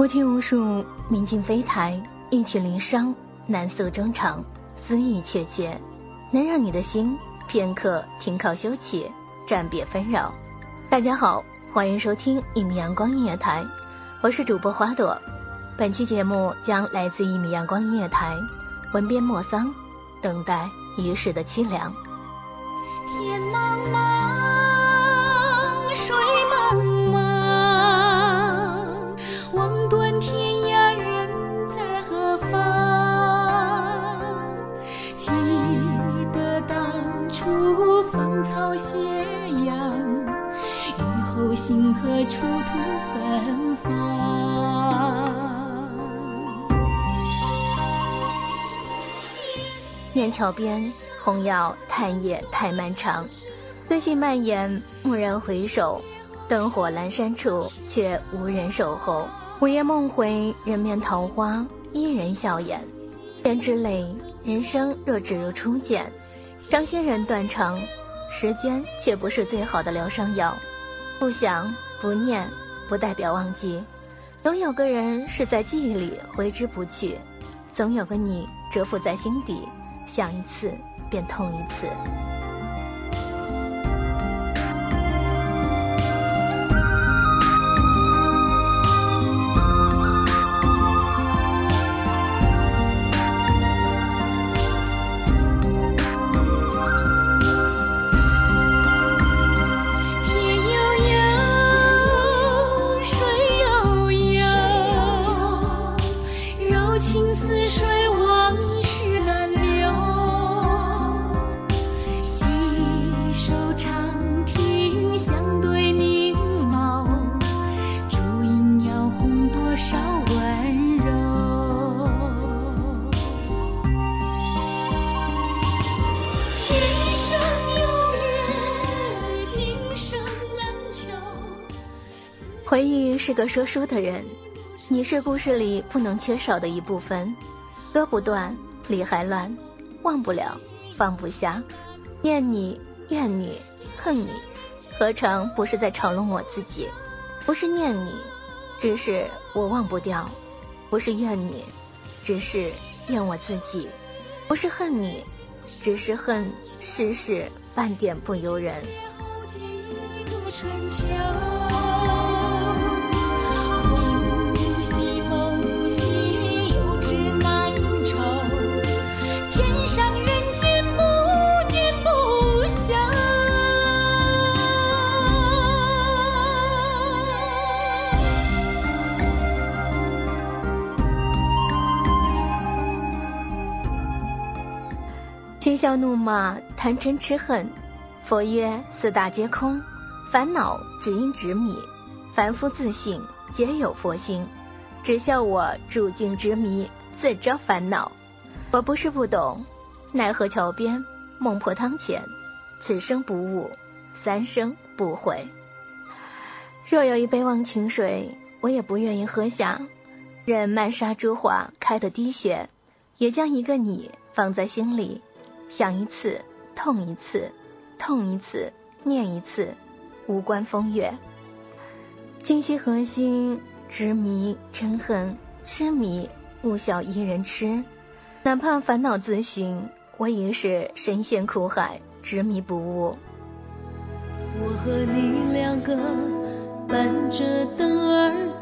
我听无数，明镜飞台，一曲离殇，难诉衷肠，思意切切，能让你的心片刻停靠休憩，暂别纷扰。大家好，欢迎收听一米阳光音乐台，我是主播花朵。本期节目将来自一米阳光音乐台，文编莫桑，等待一世的凄凉。天茫茫，何处土芬芳。念桥边，红药叹夜太漫长，思绪蔓延，蓦然回首，灯火阑珊处，却无人守候。午夜梦回，人面桃花，伊人笑颜。天之泪，人生若只如初见。伤心人断肠，时间却不是最好的疗伤药。不想不念，不代表忘记。总有个人是在记忆里挥之不去，总有个你蛰伏在心底。想一次，便痛一次。回忆是个说书的人，你是故事里不能缺少的一部分。割不断，理还乱，忘不了，放不下。念你，怨你，恨你，何尝不是在嘲弄我自己？不是念你，只是我忘不掉；不是怨你，只是怨我自己；不是恨你，只是恨世事半点不由人。喧嚣怒骂，贪嗔痴恨。佛曰：四大皆空，烦恼只因执迷。凡夫自信，皆有佛心。只笑我住境执迷，自招烦恼。我不是不懂，奈何桥边，孟婆汤前，此生不悟，三生不悔。若有一杯忘情水，我也不愿意喝下。任漫沙珠花开得滴血，也将一个你放在心里，想一次，痛一次，痛一次，念一次，无关风月。今夕何夕？执迷嗔恨，痴迷勿笑伊人痴。哪怕烦恼自寻，我已是深陷苦海，执迷不悟。我和你两个伴着灯儿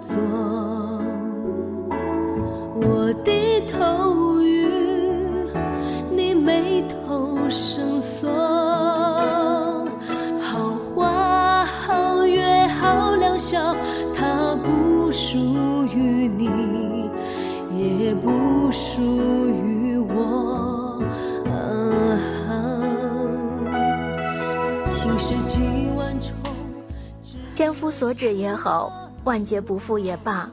千夫所指也好，万劫不复也罢，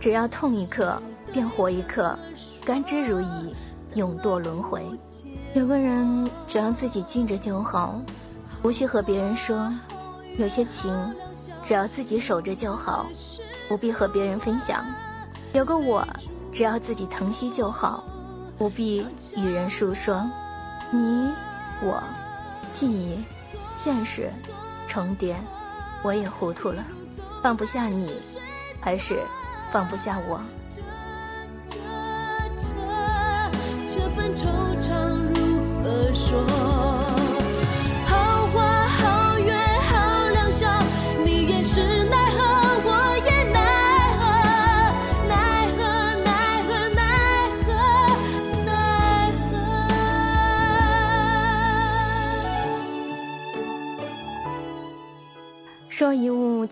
只要痛一刻，便活一刻，甘之如饴，永堕轮回。有个人只要自己静着就好，无需和别人说；有些情，只要自己守着就好，不必和别人分享。有个我，只要自己疼惜就好，不必与人诉说。你，我，记忆。现实重叠，我也糊涂了，放不下你，还是放不下我。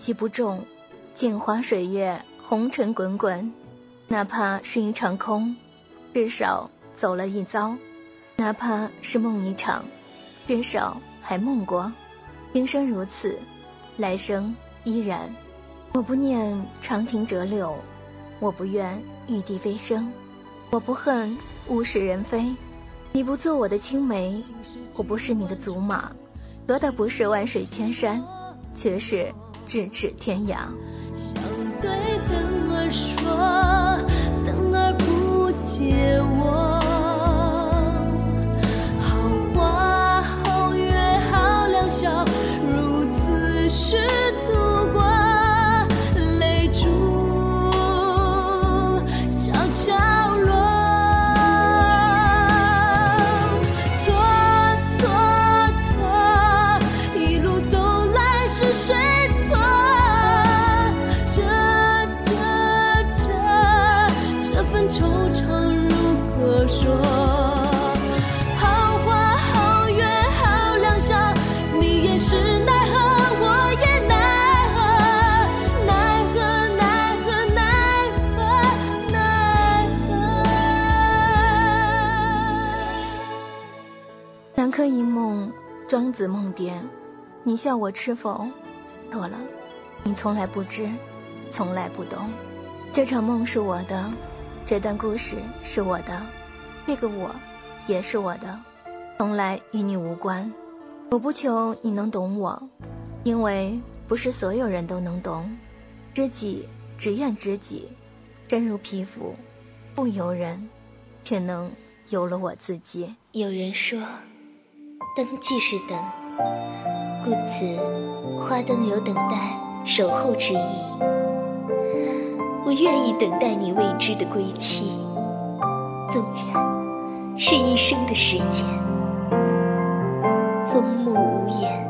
击不中，镜花水月，红尘滚滚，哪怕是一场空，至少走了一遭；哪怕是梦一场，至少还梦过。平生如此，来生依然。我不念长亭折柳，我不愿玉帝飞升，我不恨物是人非。你不做我的青梅，我不是你的祖马，得的不是万水千山。却是咫尺天涯。想对灯儿说，何奈何奈何。南柯一梦，庄子梦蝶。你笑我痴否？错了，你从来不知，从来不懂。这场梦是我的，这段故事是我的，这个我也是我的，从来与你无关。我不求你能懂我，因为不是所有人都能懂。知己只愿知己，真如皮肤，不由人，却能由了我自己。有人说，灯即是等。故此，花灯有等待、守候之意。我愿意等待你未知的归期，纵然是一生的时间。风木无言，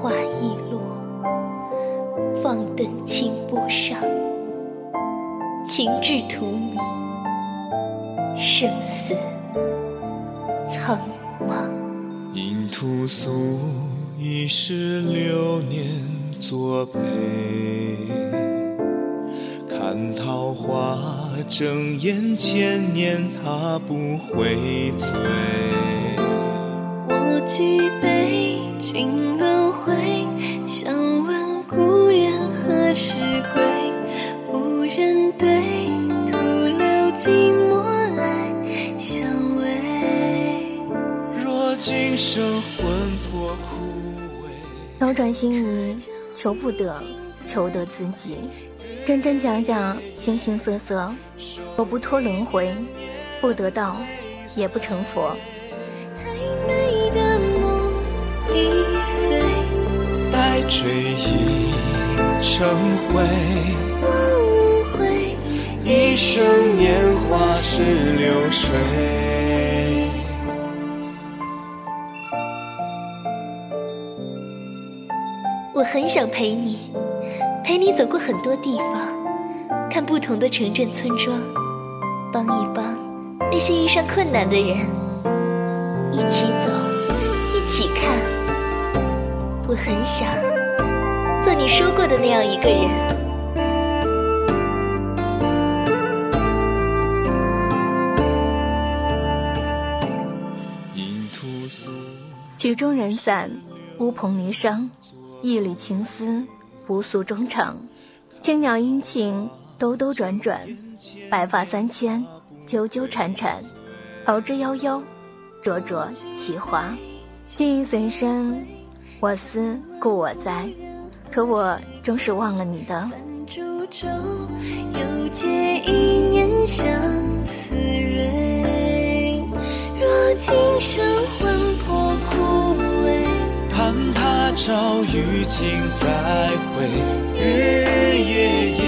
花易落，放灯清波上，情至荼蘼，生死苍茫。因屠苏一世流年作陪，看桃花争艳千年，它不会醉。我举杯尽轮回，想问故人何时归？无人对，徒留寂寞来相偎。若今生魂魄枯萎。斗转星移，求不得，求得自己。真真假假，形形色色，我不脱轮回，不得道，也不成佛。太美的梦已碎，待追忆成灰。我无悔，一生年华是流水。我很想陪你。陪你走过很多地方，看不同的城镇村庄，帮一帮那些遇上困难的人，一起走，一起看。我很想做你说过的那样一个人。曲终人散，乌篷霓裳，一缕情丝，无诉衷肠。青鸟殷勤，兜兜转转，白发三千，纠纠缠缠，桃之夭夭，灼灼其华。记忆随身，我思故我在，可我终是忘了你的。又借一年相思蕊，若今生魂魄，朝雨尽再会，日日夜夜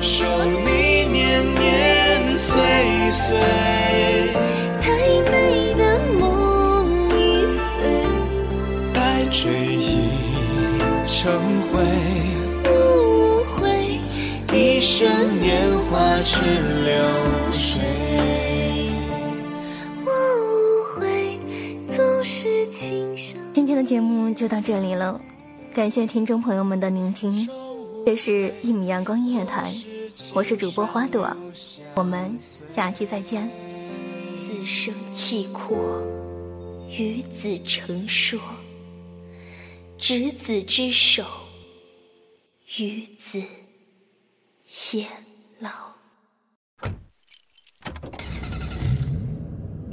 守你年年岁岁。太美的梦已碎，待追忆成灰，我无悔，一生年华只留节目就到这里了，感谢听众朋友们的聆听。这是一米阳光音乐台，我是主播花朵，我们下期再见。自生契阔，与子成说，执子之手，与子偕老。